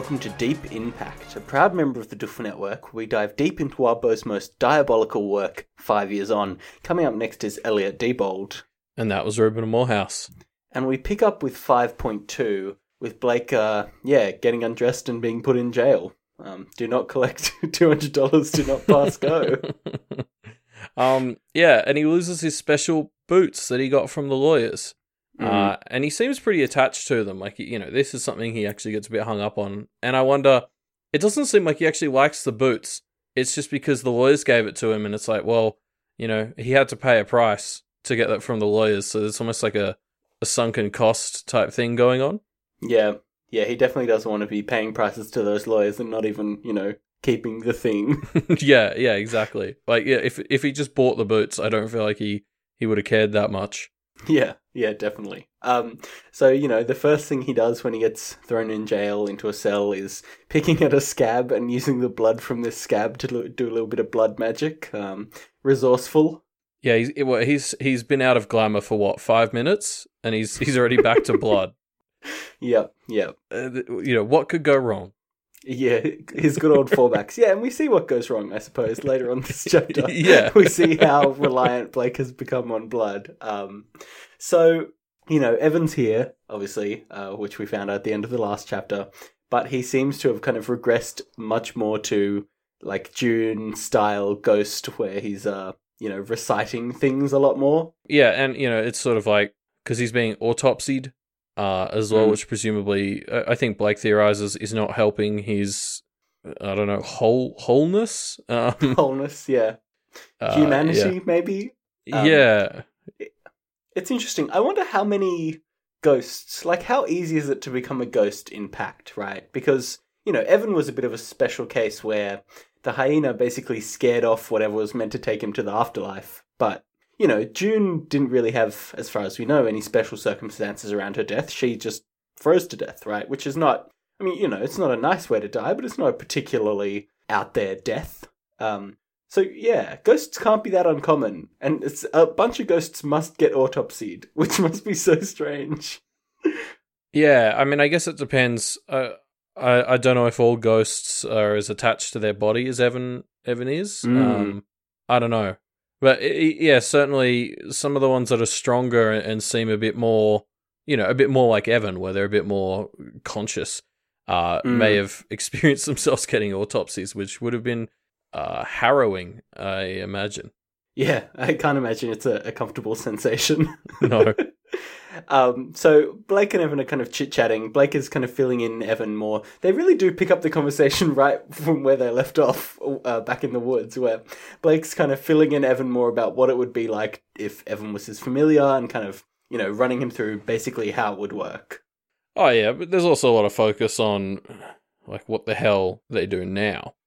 Welcome to Deep Pact, a proud member of the Doof Network. We dive deep into Wildbow's most diabolical work, five years on. Coming up next is Elliot Diebold. And that was Ruben Morehouse. And we pick up with 5.2, with Blake, uh, yeah, getting undressed and being put in jail. Um, do not collect $200, do not pass go. um, yeah, and he loses his special boots that he got from the lawyers. Mm. Uh, and he seems pretty attached to them. Like, you know, this is something he actually gets a bit hung up on. And I wonder, it doesn't seem like he actually likes the boots. It's just because the lawyers gave it to him, and it's like, well, you know, he had to pay a price to get that from the lawyers. So it's almost like a, a sunken cost type thing going on. Yeah. Yeah, he definitely doesn't want to be paying prices to those lawyers and not even, you know, keeping the thing. yeah, yeah, exactly. Like, yeah, if if he just bought the boots, I don't feel like he he would have cared that much. Yeah, yeah, definitely. Um, so you know, the first thing he does when he gets thrown in jail into a cell is picking at a scab and using the blood from this scab to do a little bit of blood magic. Um, resourceful. Yeah, he's well, he's he's been out of glamour for what five minutes, and he's he's already back to blood. Yep, yep. Uh, you know what could go wrong? Yeah, his good old fallbacks. Yeah, and we see what goes wrong, I suppose, later on this chapter. yeah. We see how reliant Blake has become on blood. Um, so, you know, Evan's here, obviously, uh, which we found out at the end of the last chapter, but he seems to have kind of regressed much more to like June style ghost, where he's, uh, you know, reciting things a lot more. Yeah, and, you know, it's sort of like, because he's being autopsied uh, as well, mm. which presumably I think Blake theorizes is not helping his I don't know whole wholeness. Um, wholeness, yeah. Uh, Humanity, yeah. maybe. Um, yeah. It's interesting. I wonder how many ghosts, like how easy is it to become a ghost in Pact, right? Because you know Evan was a bit of a special case where the hyena basically scared off whatever was meant to take him to the afterlife, but you know, June didn't really have, as far as we know, any special circumstances around her death. She just froze to death, right? Which is not, I mean, you know, it's not a nice way to die, but it's not a particularly out there death. Um, so yeah, ghosts can't be that uncommon, and it's a bunch of ghosts must get autopsied, which must be so strange. yeah, I mean, I guess it depends. Uh, I I don't know if all ghosts are as attached to their body as Evan Evan is. Mm. Um, I don't know. But yeah, certainly some of the ones that are stronger and seem a bit more, you know, a bit more like Evan, where they're a bit more conscious, uh, mm. may have experienced themselves getting autopsies, which would have been uh, harrowing, I imagine. Yeah, I can't imagine it's a, a comfortable sensation. No. Um, so Blake and Evan are kind of chit chatting. Blake is kind of filling in Evan more. They really do pick up the conversation right from where they left off uh, back in the woods, where Blake's kind of filling in Evan more about what it would be like if Evan was his familiar and kind of, you know, running him through basically how it would work. Oh, yeah, but there's also a lot of focus on, like, what the hell they do now.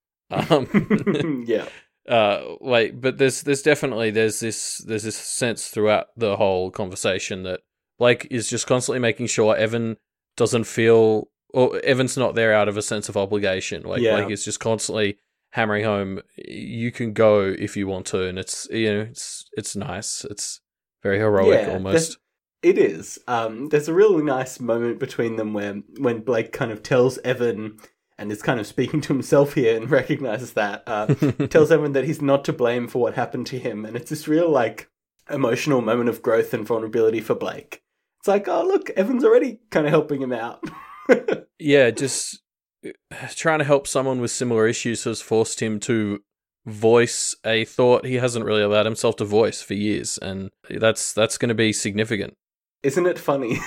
Um, yeah. Uh, like, but there's there's definitely there's this there's this sense throughout the whole conversation that Blake is just constantly making sure Evan doesn't feel or Evan's not there out of a sense of obligation. Like yeah. Blake is just constantly hammering home you can go if you want to and it's you know it's it's nice. It's very heroic yeah, almost. It is. Um, there's a really nice moment between them where when Blake kind of tells Evan and is kind of speaking to himself here and recognizes that uh, tells Evan that he's not to blame for what happened to him, and it's this real like emotional moment of growth and vulnerability for Blake. It's like, oh look, Evan's already kind of helping him out. yeah, just uh, trying to help someone with similar issues has forced him to voice a thought he hasn't really allowed himself to voice for years, and that's that's going to be significant. Isn't it funny?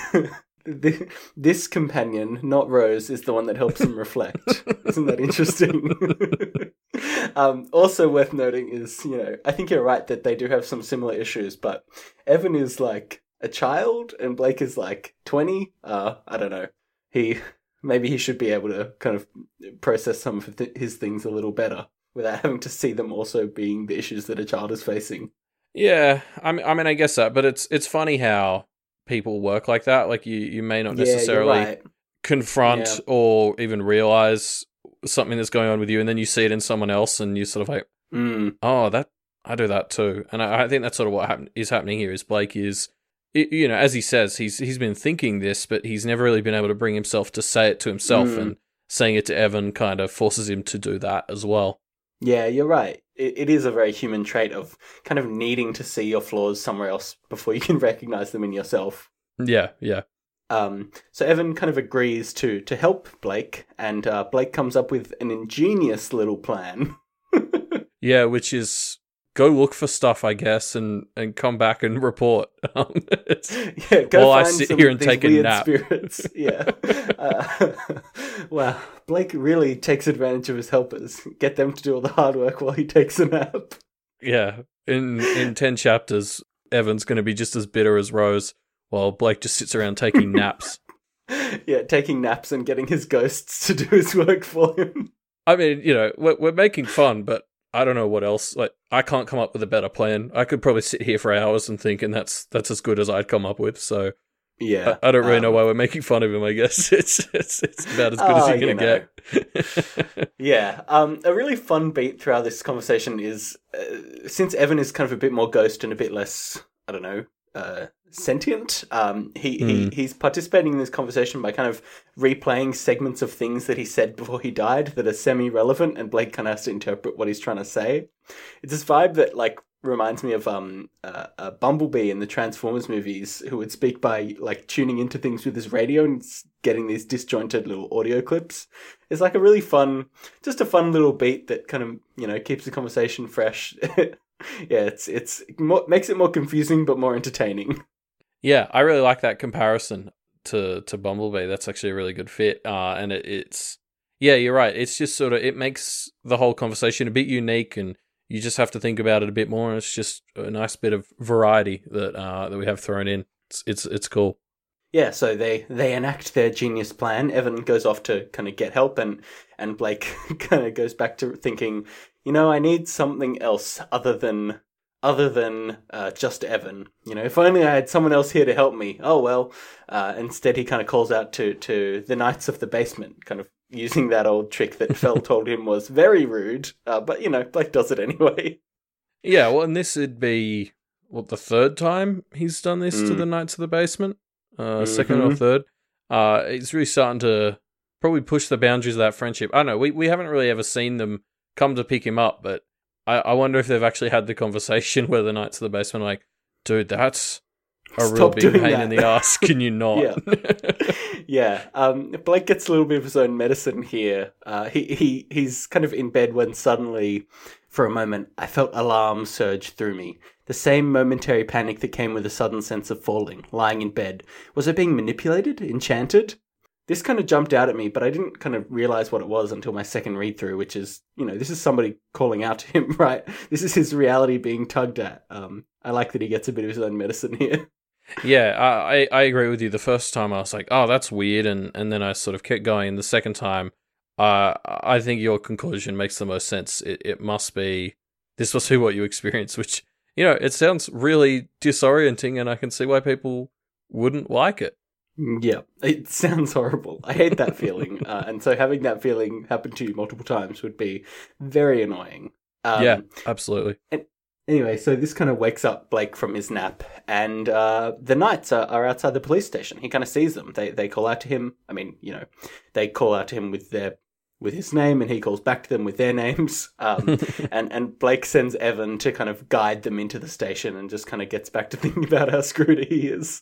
this companion, not Rose, is the one that helps him reflect. Isn't that interesting? um, also worth noting is, you know, I think you're right that they do have some similar issues, but Evan is like a child and Blake is like 20. Uh, I don't know. He maybe he should be able to kind of process some of th- his things a little better without having to see them also being the issues that a child is facing. Yeah, I mean, I mean, I guess that, but it's it's funny how people work like that. Like you, you may not necessarily yeah, right. confront yeah. or even realize something that's going on with you, and then you see it in someone else, and you sort of like, mm. oh, that I do that too. And I, I think that's sort of what happen- is happening here. Is Blake is you know, as he says, he's he's been thinking this, but he's never really been able to bring himself to say it to himself, Mm. and saying it to Evan kind of forces him to do that as well. Yeah, you're right. It, it is a very human trait of kind of needing to see your flaws somewhere else before you can recognize them in yourself. Yeah, yeah, Um, so Evan kind of agrees to to help Blake, and uh, Blake comes up with an ingenious little plan. yeah. Which is go look for stuff, I guess, and and come back and report. Um, yeah, go While I sit some here and take a nap. Spirits. Yeah. uh, wow, Blake really takes advantage of his helpers. Get them to do all the hard work while he takes a nap. yeah, in in ten chapters, Evan's going to be just as bitter as Rose, while Blake just sits around taking naps. yeah, taking naps and getting his ghosts to do his work for him. I mean, you know, we're, we're making fun, but I don't know what else. Like, I can't come up with a better plan. I could probably sit here for hours and think, and that's that's as good as I'd come up with. So Yeah, I, I don't really know um, why we're making fun of him. I guess it's it's, it's about as good as Ah, you're gonna get. Yeah, um, a really fun beat throughout this conversation is uh, since Evan is kind of a bit more ghost and a bit less, I don't know, uh, sentient. Um, he, he Mm. he's participating in this conversation by kind of replaying segments of things that he said before he died that are semi-relevant, and Blake kind of has to interpret what he's trying to say. It's this vibe that like reminds me of um uh, uh, Bumblebee in the Transformers movies, who would speak by like tuning into things with his radio and getting these disjointed little audio clips. It's like a really fun, just a fun little beat that kind of you know keeps the conversation fresh. yeah, it's it's more, makes it more confusing but more entertaining. Yeah, I really like that comparison to to Bumblebee. That's actually a really good fit. Uh, and it, it's yeah, you're right. It's just sort of it makes the whole conversation a bit unique, and you just have to think about it a bit more. And it's just a nice bit of variety that uh, that we have thrown in. It's it's it's cool. Yeah, so they they enact their genius plan. Evan goes off to kind of get help, and and Blake kind of goes back to thinking, you know, I need something else other than other than uh, just Evan. You know, if only I had someone else here to help me. Oh well. Uh, instead, he kind of calls out to to the knights of the basement, kind of using that old trick that Fell told him was very rude. Uh, but you know, Blake does it anyway. Yeah, well, and this would be what the third time he's done this to Mm. the Knights of the Basement, uh, second or third. Uh, it's really starting to probably push the boundaries of that friendship. I don't know. We we haven't really ever seen them come to pick him up, but I, I wonder if they've actually had the conversation where the Knights of the Basement are like, dude, that's a real big pain that." in the ass. Can you not? Yeah. yeah, um, Blake gets a little bit of his own medicine here. Uh, he he he's kind of in bed when suddenly, for a moment, I felt alarm surge through me. The same momentary panic that came with a sudden sense of falling, lying in bed. Was I being manipulated, enchanted? This kind of jumped out at me, but I didn't kind of realize what it was until my second read through, which is, you know, this is somebody calling out to him, right? This is his reality being tugged at. Um, I like that he gets a bit of his own medicine here. Yeah, I, I agree with you. The first time I was like, oh, that's weird, and and then I sort of kept going. The second time, uh, I think your conclusion makes the most sense. It it must be this must be what you experienced, which you know it sounds really disorienting, and I can see why people wouldn't like it. Yeah, it sounds horrible. I hate that feeling, uh, and so having that feeling happen to you multiple times would be very annoying. Um, yeah, absolutely. Anyway, so this kind of wakes up Blake from his nap, and uh, the knights are, are outside the police station. He kind of sees them. They they call out to him. I mean, you know, they call out to him with their with his name, and he calls back to them with their names. Um, and and Blake sends Evan to kind of guide them into the station, and just kind of gets back to thinking about how screwed he is.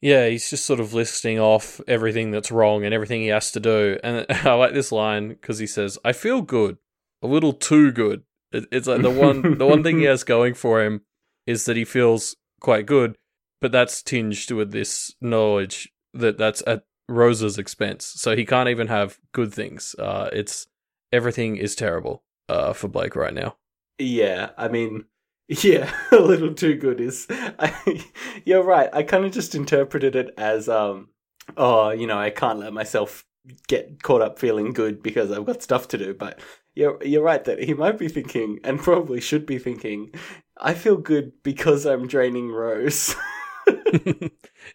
Yeah, he's just sort of listing off everything that's wrong and everything he has to do. And I like this line because he says, "I feel good, a little too good." It's like the one the one thing he has going for him is that he feels quite good, but that's tinged with this knowledge that that's at Rose's expense. So he can't even have good things. Uh, it's everything is terrible uh, for Blake right now. Yeah, I mean, yeah, a little too good is. I, you're right. I kind of just interpreted it as, um, oh, you know, I can't let myself get caught up feeling good because I've got stuff to do. But you're you're right that he might be thinking, and probably should be thinking, I feel good because I'm draining Rose.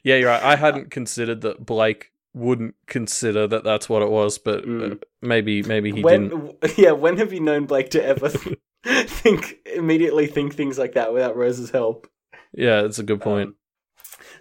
yeah, you're right. I hadn't considered that Blake wouldn't consider that that's what it was, but Mm. uh, maybe maybe he when, didn't. yeah, when have you known Blake to ever think immediately think things like that without Rose's help? Yeah, that's a good point. Um,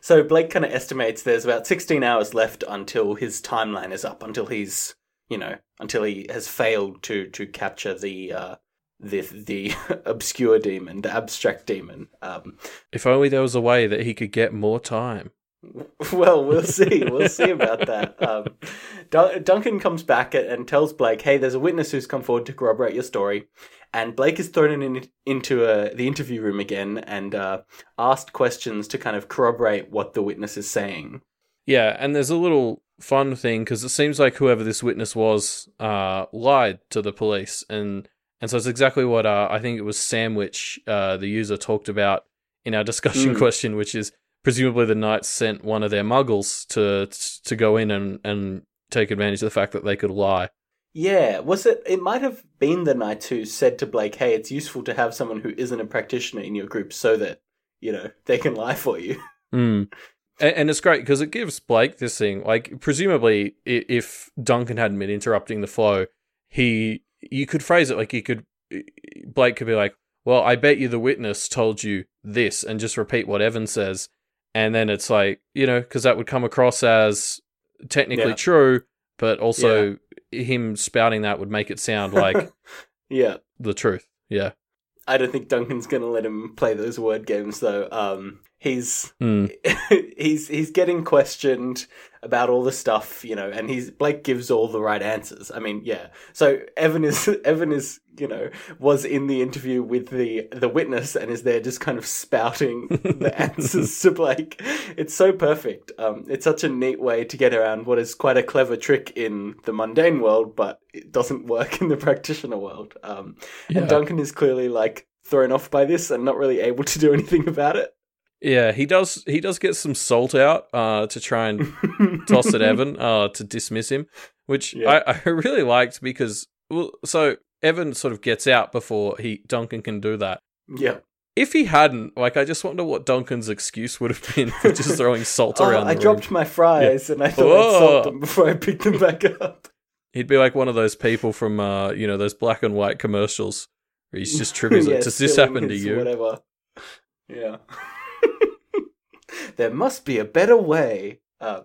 So Blake kind of estimates there's about 16 hours left until his timeline is up, until he's, you know, until he has failed to to capture the uh, the the obscure demon, the abstract demon. Um, if only there was a way that he could get more time. Well, we'll see. We'll see about that. Um, Dun- Duncan comes back and tells Blake, "Hey, there's a witness who's come forward to corroborate your story." And Blake is thrown in, into uh, the interview room again and uh, asked questions to kind of corroborate what the witness is saying. Yeah, and there's a little fun thing because it seems like whoever this witness was uh, lied to the police, and and so it's exactly what uh, I think it was Sandwich, uh, the user, talked about in our discussion mm. question, which is presumably the Knights sent one of their muggles to to go in and, and take advantage of the fact that they could lie. Yeah, was it? It might have been the Knights who said to Blake, "Hey, it's useful to have someone who isn't a practitioner in your group, so that you know they can lie for you." Mm. And, and it's great because it gives Blake this thing. Like, presumably, if Duncan hadn't been interrupting the flow, he you could phrase it like you could Blake could be like, "Well, I bet you the witness told you this," and just repeat what Evan says, and then it's like you know because that would come across as technically yeah. true, but also yeah. him spouting that would make it sound like yeah the truth. Yeah. I don't think Duncan's gonna let him play those word games though. Um, he's mm. he's he's getting questioned about all the stuff, you know, and he's Blake gives all the right answers. I mean, yeah. So Evan is Evan is you know was in the interview with the the witness and is there just kind of spouting the answers to Blake. It's so perfect. Um, it's such a neat way to get around what is quite a clever trick in the mundane world, but it doesn't work in the practitioner world. Um, yeah. and Duncan is clearly like thrown off by this and not really able to do anything about it. Yeah, he does. He does get some salt out uh, to try and toss at Evan uh, to dismiss him, which yeah. I, I really liked because well, so Evan sort of gets out before he Duncan can do that. Yeah. If he hadn't, like, I just wonder what Duncan's excuse would have been for just throwing salt oh, around. I dropped my fries yeah. and I thought Whoa. I'd salt them before I picked them back up. He'd be like one of those people from, uh, you know, those black and white commercials where he's just triggers yeah, it. Does this happen to you? Whatever. Yeah. there must be a better way. Uh,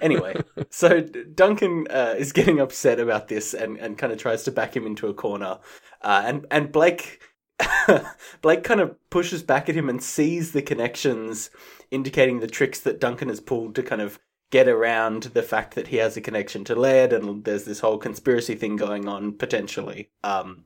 anyway, so Duncan uh, is getting upset about this and, and kind of tries to back him into a corner, uh, and and Blake Blake kind of pushes back at him and sees the connections, indicating the tricks that Duncan has pulled to kind of get around the fact that he has a connection to Laird, and there's this whole conspiracy thing going on potentially. Um,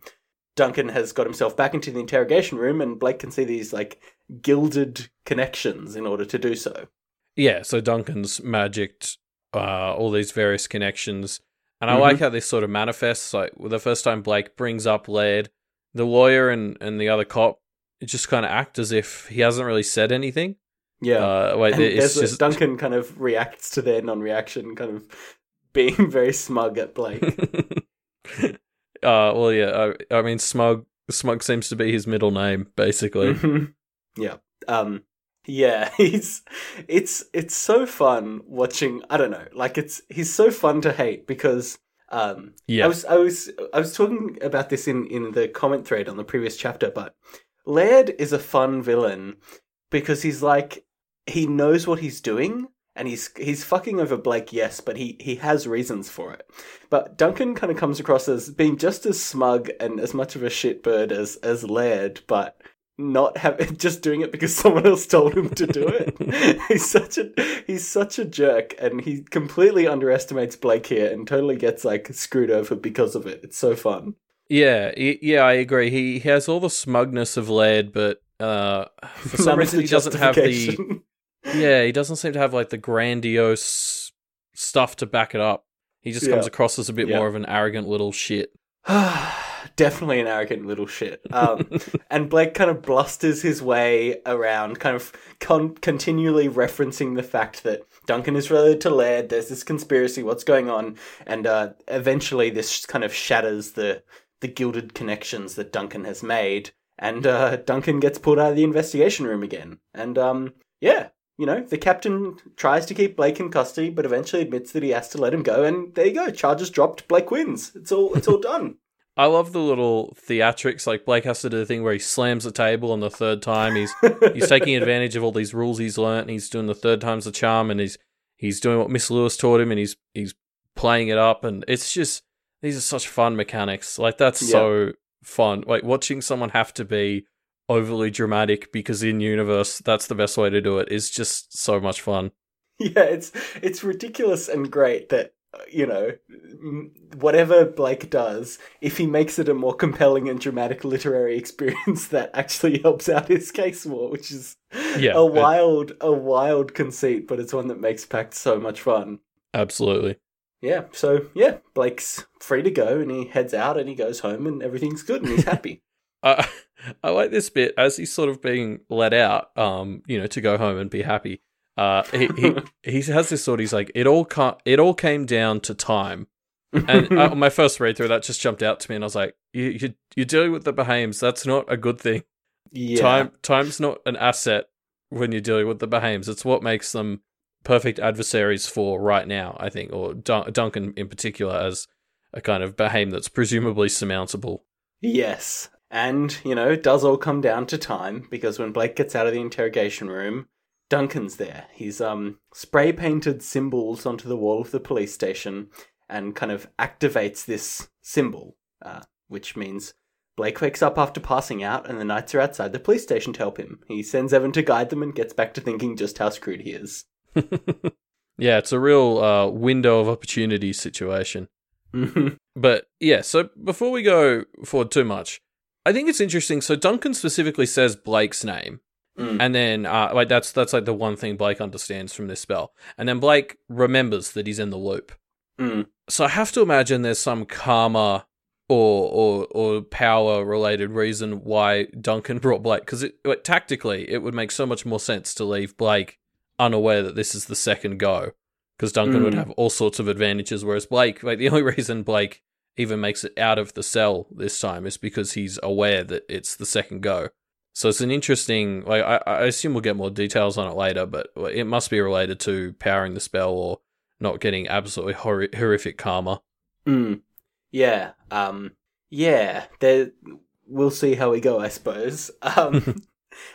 Duncan has got himself back into the interrogation room, and Blake can see these like gilded connections in order to do so. Yeah, so Duncan's magicked uh, all these various connections, and I mm-hmm. like how this sort of manifests. Like the first time Blake brings up Laird, the lawyer and and the other cop just kind of act as if he hasn't really said anything. Yeah, uh, wait, it's just... Duncan kind of reacts to their non-reaction, kind of being very smug at Blake. uh, well, yeah, I, I mean, smug. Smug seems to be his middle name, basically. Mm-hmm. Yeah. Um yeah, he's it's it's so fun watching I don't know, like it's he's so fun to hate because um yeah. I was I was I was talking about this in in the comment thread on the previous chapter, but Laird is a fun villain because he's like he knows what he's doing and he's he's fucking over Blake, yes, but he he has reasons for it. But Duncan kind of comes across as being just as smug and as much of a shitbird as as Laird, but not have just doing it because someone else told him to do it. he's such a he's such a jerk, and he completely underestimates Blake here and totally gets like screwed over because of it. It's so fun. Yeah, yeah, I agree. He, he has all the smugness of Laird, but uh, for some reason he doesn't have the. Yeah, he doesn't seem to have like the grandiose stuff to back it up. He just comes across as a bit yeah. more of an arrogant little shit. definitely an arrogant little shit. Um, and Blake kind of blusters his way around, kind of con- continually referencing the fact that Duncan is related to Laird. There's this conspiracy. What's going on? And uh, eventually, this kind of shatters the the gilded connections that Duncan has made. And uh, Duncan gets pulled out of the investigation room again. And um, yeah, you know, the captain tries to keep Blake in custody, but eventually admits that he has to let him go. And there you go, charges dropped. Blake wins. It's all it's all done. I love the little theatrics. Like Blake has to do the thing where he slams the table on the third time. He's he's taking advantage of all these rules he's learnt. And he's doing the third time's the charm, and he's he's doing what Miss Lewis taught him, and he's he's playing it up. And it's just these are such fun mechanics. Like that's Yeah. so fun. Like watching someone have to be overly dramatic because in universe that's the best way to do it is just so much fun. Yeah, it's it's ridiculous and great that uh, you know whatever Blake does, if he makes it a more compelling and dramatic literary experience, that actually helps out his case more, which is Yeah, a it- wild a wild conceit, but it's one that makes Pact so much fun. Absolutely. Yeah, so yeah, Blake's free to go, and he heads out, and he goes home, and everything's good, and he's happy. I I like this bit as he's sort of being let out, um, you know, to go home and be happy. Uh, he he, he has this thought. He's like, it all ca- it all came down to time. And uh, on my first read through, that just jumped out to me, and I was like, you, you you're dealing with the Behaims. That's not a good thing. yeah, Time time's not an asset when you're dealing with the Behaims. It's what makes them perfect adversaries for right now. I think, or Dun- Duncan in particular as a kind of Behaim that's presumably surmountable. Yes. And, you know, it does all come down to time because when Blake gets out of the interrogation room, Duncan's there. He's um spray painted symbols onto the wall of the police station and kind of activates this symbol, uh, which means Blake wakes up after passing out and the knights are outside the police station to help him. He sends Evan to guide them and gets back to thinking just how screwed he is. yeah, it's a real uh, window of opportunity situation. Mhm. But yeah, so before we go forward too much, I think it's interesting. So Duncan specifically says Blake's name, Mm. and then uh, like that's that's like the one thing Blake understands from this spell, and then Blake remembers that he's in the loop. Mm. So I have to imagine there's some karma or or or power related reason why Duncan brought Blake because it like, tactically it would make so much more sense to leave Blake unaware that this is the second go because Duncan would Mm. have all sorts of advantages whereas Blake like the only reason Blake even makes it out of the cell this time is because he's aware that it's the second go. So it's an interesting like I, I assume we'll get more details on it later, but it must be related to powering the spell or not getting absolutely hor- horrific karma. Mm. Yeah. Um. Yeah. There. We'll see how we go. I suppose. Um.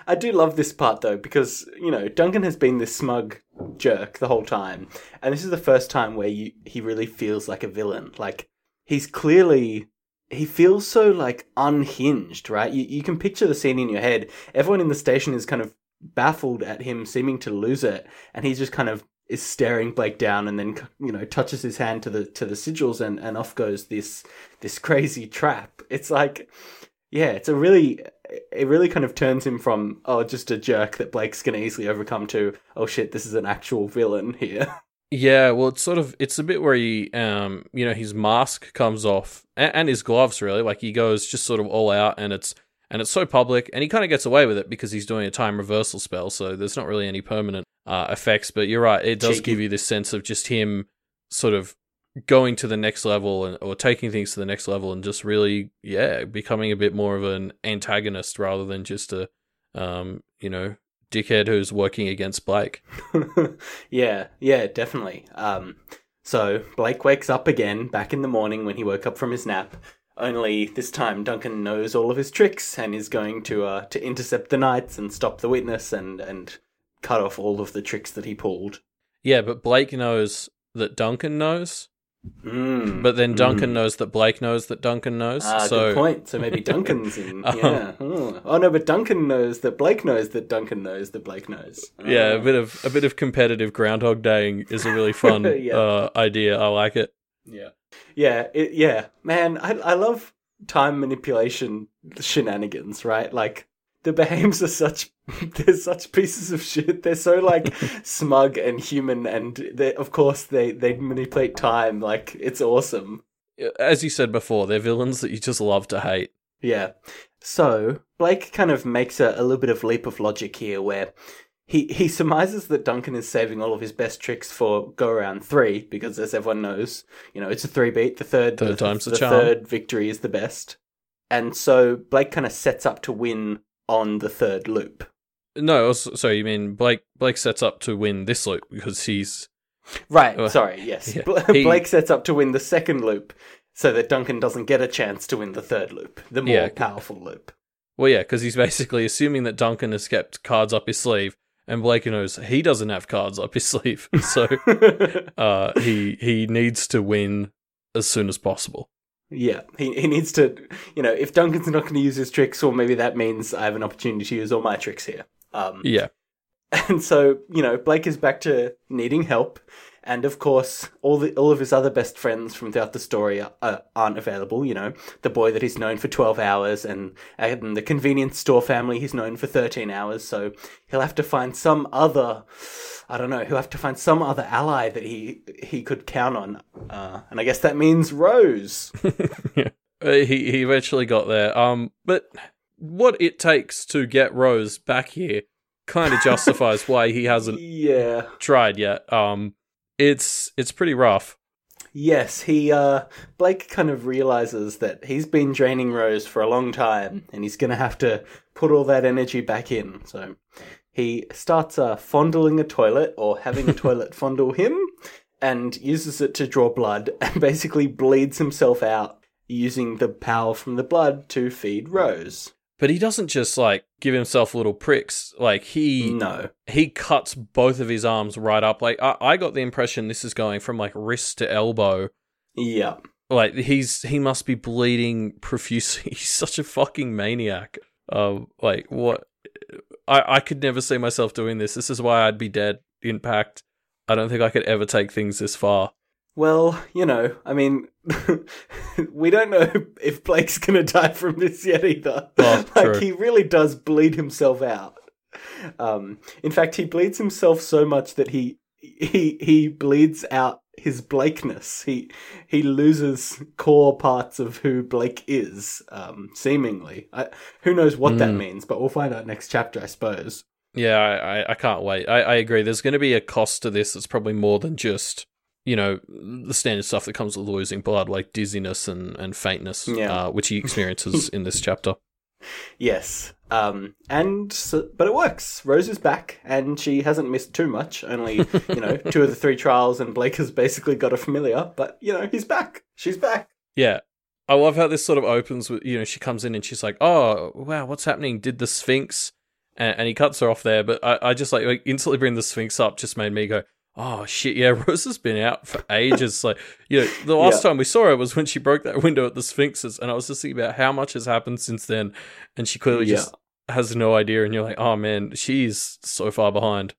I do love this part though because you know Duncan has been this smug jerk the whole time, and this is the first time where you he really feels like a villain. Like he's clearly he feels so like unhinged, right? You you can picture the scene in your head. Everyone in the station is kind of baffled at him seeming to lose it, and he's just kind of is staring Blake down, and then you know touches his hand to the to the sigils, and and off goes this this crazy trap. It's like, yeah, it's a really it really kind of turns him from oh just a jerk that Blake's gonna easily overcome to oh shit this is an actual villain here. Yeah, well, it's sort of it's a bit where he, um, you know, his mask comes off and, and his gloves really, like he goes just sort of all out, and it's and it's so public, and he kind of gets away with it because he's doing a time reversal spell, so there's not really any permanent uh, effects. But you're right, it does Cheeky. give you this sense of just him sort of going to the next level and or taking things to the next level and just really, yeah, becoming a bit more of an antagonist rather than just a, um, you know, dickhead who's working against Blake. yeah, yeah, definitely. Um, so Blake wakes up again back in the morning when he woke up from his nap. Only this time Duncan knows all of his tricks and is going to uh, to intercept the knights and stop the witness and and cut off all of the tricks that he pulled. Yeah, but Blake knows that Duncan knows. Mm. But then Duncan Mm. knows that Blake knows that Duncan knows. Ah, so good point. So maybe Duncan's in. Um, yeah. Oh. Oh, no, but Duncan knows that Blake knows that Duncan knows that Blake knows. yeah, a Ah. bit of a bit of competitive Groundhog Daying is a really fun Yeah. uh, idea. I like it. Yeah. Yeah, it, yeah. Man, I I love time manipulation shenanigans, right? Like the Behaims are such they're such pieces of shit. They're so like smug and human and they of course they they manipulate time like it's awesome. As you said before, they're villains that you just love to hate. Yeah. So Blake kind of makes a, a little bit of leap of logic here where he, he surmises that Duncan is saving all of his best tricks for go around three, because as everyone knows, you know, it's a three beat, the third Third time's the the charm. third victory is the best. And so Blake kind of sets up to win on the third loop. No, sorry, you mean Blake? Blake sets up to win this loop because he's Right, Uh, sorry, yes. yeah. He- Blake sets up to win the second loop so that Duncan doesn't get a chance to win the third loop, the more Yeah. powerful loop. Well, yeah, because he's basically assuming that Duncan has kept cards up his sleeve, and Blake knows he doesn't have cards up his sleeve, so uh, he he needs to win as soon as possible. Yeah, he he needs to, you know, if Duncan's not going to use his tricks, well, maybe that means I have an opportunity to use all my tricks here. Um, Yeah, And so, you know, Blake is back to needing help, and of course, all the all of his other best friends from throughout the story are, uh, aren't available. You know, the boy that he's known for twelve hours, and and the convenience store family he's known for thirteen hours. So he'll have to find some other, I don't know, he'll have to find some other ally that he he could count on. Uh, and I guess that means Rose. Uh, he he eventually got there. Um, but what it takes to get Rose back here kind of justifies why he hasn't yeah. tried yet. Um, it's it's pretty rough. Yes, he uh Blake kind of realizes that he's been draining Rose for a long time and he's going to have to put all that energy back in. So he starts uh, fondling a toilet or having a toilet fondle him and uses it to draw blood and basically bleeds himself out using the power from the blood to feed Rose. But he doesn't just like give himself little pricks. Like he No. he cuts both of his arms right up. Like I, I got the impression this is going from like wrist to elbow. Yeah. Like he's he must be bleeding profusely. He's such a fucking maniac. Um, like what? I I could never see myself doing this. This is why I'd be dead. Impact. I don't think I could ever take things this far. Well, you know, I mean, we don't know if Blake's gonna die from this yet either. Well, like true. he really does bleed himself out. Um, in fact, he bleeds himself so much that he he he bleeds out his Blakeness. He he loses core parts of who Blake is. Um, seemingly, I, who knows what that Mm. means? But we'll find out next chapter, I suppose. Yeah, I, I, I can't wait. I, I agree. There's going to be a cost to this that's probably more than just, you know, the standard stuff that comes with losing blood, like dizziness and, and faintness, Yeah. uh, which he experiences in this chapter. Yes. Um, and so, but it works. Rose is back, and she hasn't missed too much. Only you know two of the three trials, and Blake has basically got a familiar. But you know he's back. She's back. Yeah. I love how this sort of opens with, you know, she comes in and she's like, oh, wow, what's happening? Did the Sphinx? And, and he cuts her off there. But I, I just like, like instantly bring the Sphinx up just made me go, oh, shit, yeah, Rose has been out for ages. like, you know, the last Yeah. time we saw her was when she broke that window at the Sphinx's. And I was just thinking about how much has happened since then. And she clearly Yeah. just has no idea. And you're like, oh, man, she's so far behind.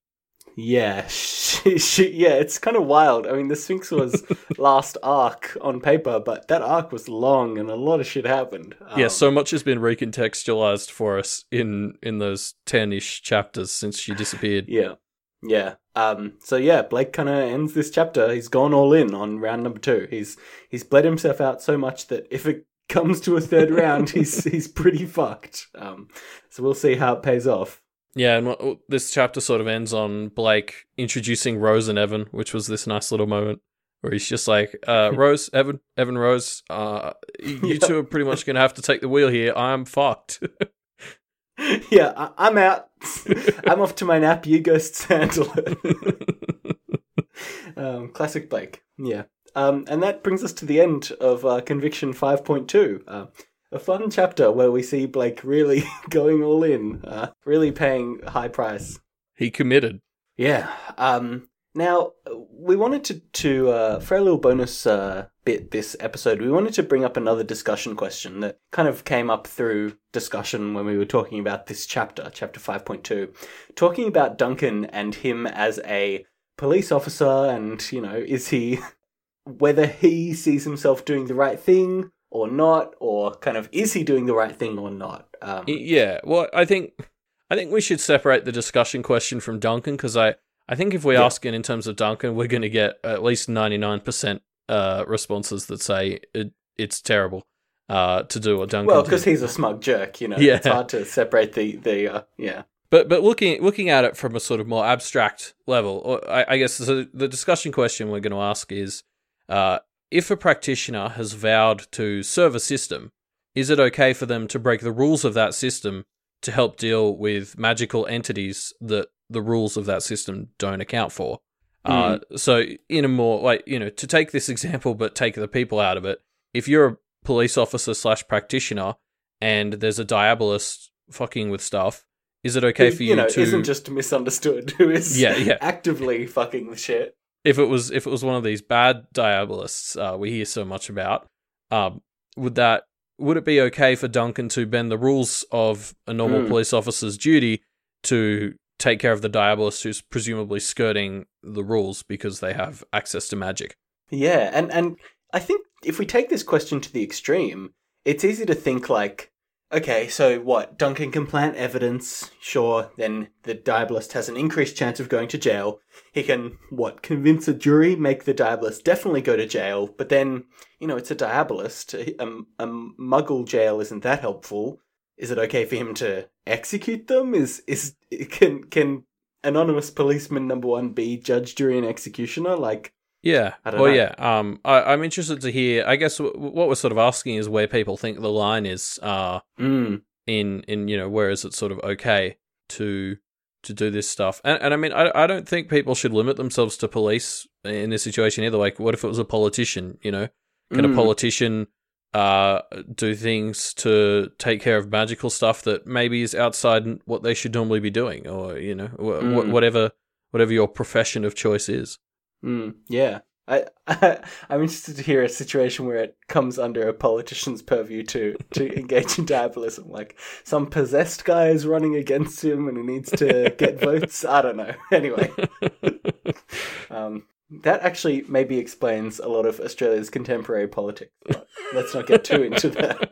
Yeah, she, she, yeah, it's kind of wild. I mean, the Sphinx was last arc on paper, but that arc was long and a lot of shit happened. yeah, Um, so much has been recontextualized for us in in those 10 ish chapters since she disappeared. yeah, yeah. Um, so yeah, Blake kind of ends this chapter. He's gone all in on round number two. He's he's bled himself out so much that if it comes to a third round, he's he's pretty fucked. Um, so we'll see how it pays off. Yeah, and what, this chapter sort of ends on Blake introducing Rose and Evan, which was this nice little moment where he's just like, uh, Rose, Evan, Evan, Rose, uh, you Yeah. two are pretty much going to have to take the wheel here. I'm fucked. yeah, I- I'm out. I'm off to my nap. You ghosts handle it. um, classic Blake. Yeah. Um, and that brings us to the end of uh, Conviction 5.2. Uh, a fun chapter where we see Blake really going all in, uh, really paying high price. he committed. Yeah. Um, now, we wanted to, to uh, for a little bonus uh, bit this episode, we wanted to bring up another discussion question that kind of came up through discussion when we were talking about this chapter, chapter 5.2, talking about Duncan and him as a police officer, and, you know, is he, whether he sees himself doing the right thing or not, or kind of is he doing the right thing or not? Um, Yeah, well, I think I think we should separate the discussion question from Duncan because I, I think if we Yeah. ask it in terms of Duncan, we're going to get at least 99% uh, responses that say it, it's terrible uh, to do what Duncan well, because he's a smug jerk, you know. Yeah. It's hard to separate the, the uh, yeah. But but looking looking at it from a sort of more abstract level, or I, I guess the, the discussion question we're going to ask is: uh, if a practitioner has vowed to serve a system, is it okay for them to break the rules of that system to help deal with magical entities that the rules of that system don't account for? Uh, so in a more like you know to take this example, but take the people out of it. if you're a police officer slash practitioner and there's a diabolist fucking with stuff, is it okay Who, for you, know, to isn't just misunderstood, who is Yeah, yeah. actively fucking the shit. if it was if it was one of these bad diabolists uh, we hear so much about, um, would that would it be okay for Duncan to bend the rules of a normal Mm. police officer's duty to take care of the diabolist who's presumably skirting the rules because they have access to magic? Yeah, and and I think if we take this question to the extreme, it's easy to think like, okay, so what? Duncan can plant evidence, sure. Then the diabolist has an increased chance of going to jail. He can what? Convince a jury, make the diabolist definitely go to jail. But then you know it's a diabolist. A, a, a Muggle jail isn't that helpful. Is it okay for him to execute them? Is is can can anonymous policeman number one be judge, jury, and executioner? Like. Yeah. I don't well, know. yeah. Um, I, I'm interested to hear. I guess w- what we're sort of asking is where people think the line is. Uh, Mm. in in you know where is it sort of okay to to do this stuff and, and i mean I, I don't think people should limit themselves to police in this situation either like what if it was a politician you know can a Mm. politician uh do things to take care of magical stuff that maybe is outside what they should normally be doing or you know wh- Mm. whatever whatever your profession of choice is Mm, yeah. I, I I'm interested to hear a situation where it comes under a politician's purview to to engage in diabolism. Like some possessed guy is running against him and he needs to get votes. I don't know. Anyway, um, that actually maybe explains a lot of Australia's contemporary politics. But let's not get too into that.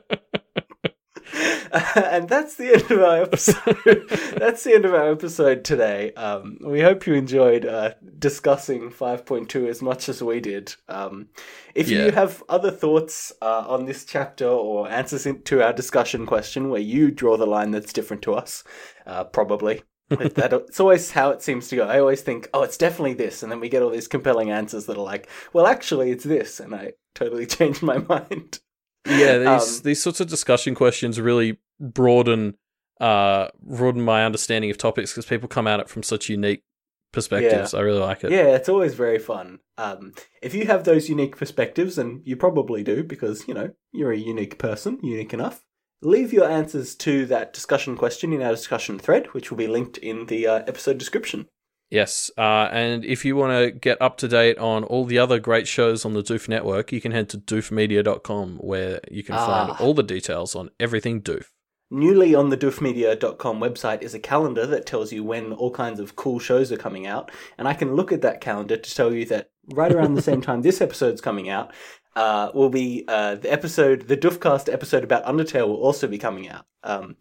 and that's the end of our episode. that's the end of our episode today. Um, we hope you enjoyed uh, discussing 5.2 as much as we did. Um, if Yeah. you have other thoughts uh, on this chapter or answers in- to our discussion question where you draw the line that's different to us, uh, probably. That, it's always how it seems to go. I always think, oh, it's definitely this, and then we get all these compelling answers that are like, well, actually, it's this, and I totally changed my mind. yeah these Um, these sorts of discussion questions really broaden uh broaden my understanding of topics because people come at it from such unique perspectives i really like it Yeah, it's always very fun. Um, if you have those unique perspectives, and you probably do because, you know, you're a unique person, unique enough, leave your answers to that discussion question in our discussion thread, which will be linked in the uh, episode description. yes uh and if you want to get up to date on all the other great shows on the doof network you can head to doofmedia.com where you can Ah. find all the details on everything doof Newly on the doofmedia.com website is a calendar that tells you when all kinds of cool shows are coming out, and I can look at that calendar to tell you that right around the same time this episode's coming out, uh, will be uh, the episode, the Doofcast episode about Undertale will also be coming out, um,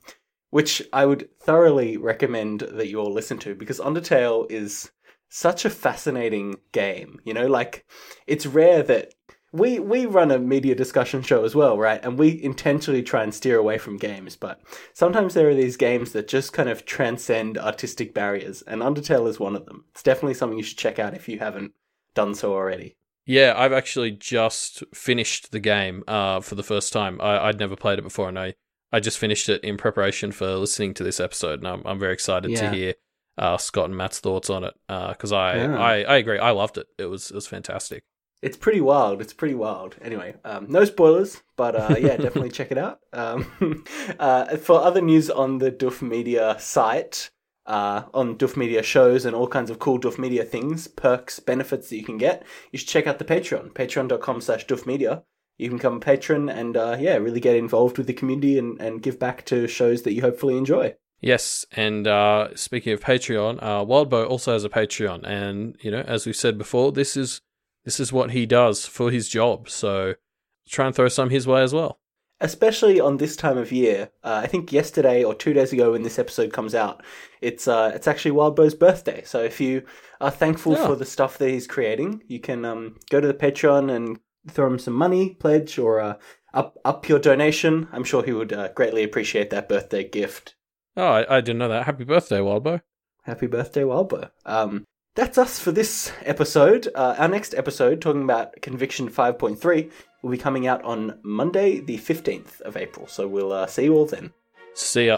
which I would thoroughly recommend that you all listen to because Undertale is such a fascinating game. You know, like it's rare that we we run a media discussion show as well, right? And we intentionally try and steer away from games, but sometimes there are these games that just kind of transcend artistic barriers, and Undertale is one of them. It's definitely something you should check out if you haven't done so already. Yeah i've actually just finished the game uh for the first time I, i'd never played it before and i i just finished it in preparation for listening to this episode and i'm, I'm very excited Yeah. to hear uh, Scott and Matt's thoughts on it because I, Yeah. I I agree. I loved it. It was it was fantastic. It's pretty wild. It's pretty wild. Anyway, um, no spoilers, but uh, yeah, definitely check it out. Um, uh, for other news on the Doof Media site, uh, on Doof Media shows and all kinds of cool Doof Media things, perks, benefits that you can get, you should check out the Patreon, patreon.com slash Doof Media. You can become a patron and, uh, yeah, really get involved with the community and, and give back to shows that you hopefully enjoy. Yes, and uh, speaking of Patreon, uh, Wildbow also has a Patreon, and you know, as we've said before, this is this is what he does for his job. So try and throw some his way as well. Especially on this time of year. Uh, I think yesterday or two days ago when this episode comes out, it's uh, it's actually Wildbow's birthday. So if you are thankful Oh. for the stuff that he's creating, you can um, go to the Patreon and throw him some money, pledge, or uh, up up your donation. I'm sure he would uh, greatly appreciate that birthday gift. Oh, I, I didn't know that. Happy birthday, Wildbow. Happy birthday, Wildbow. Um, that's us for this episode. Uh, our next episode, talking about Conviction 5.3, will be coming out on Monday, the 15th of April. So we'll uh, see you all then. See ya.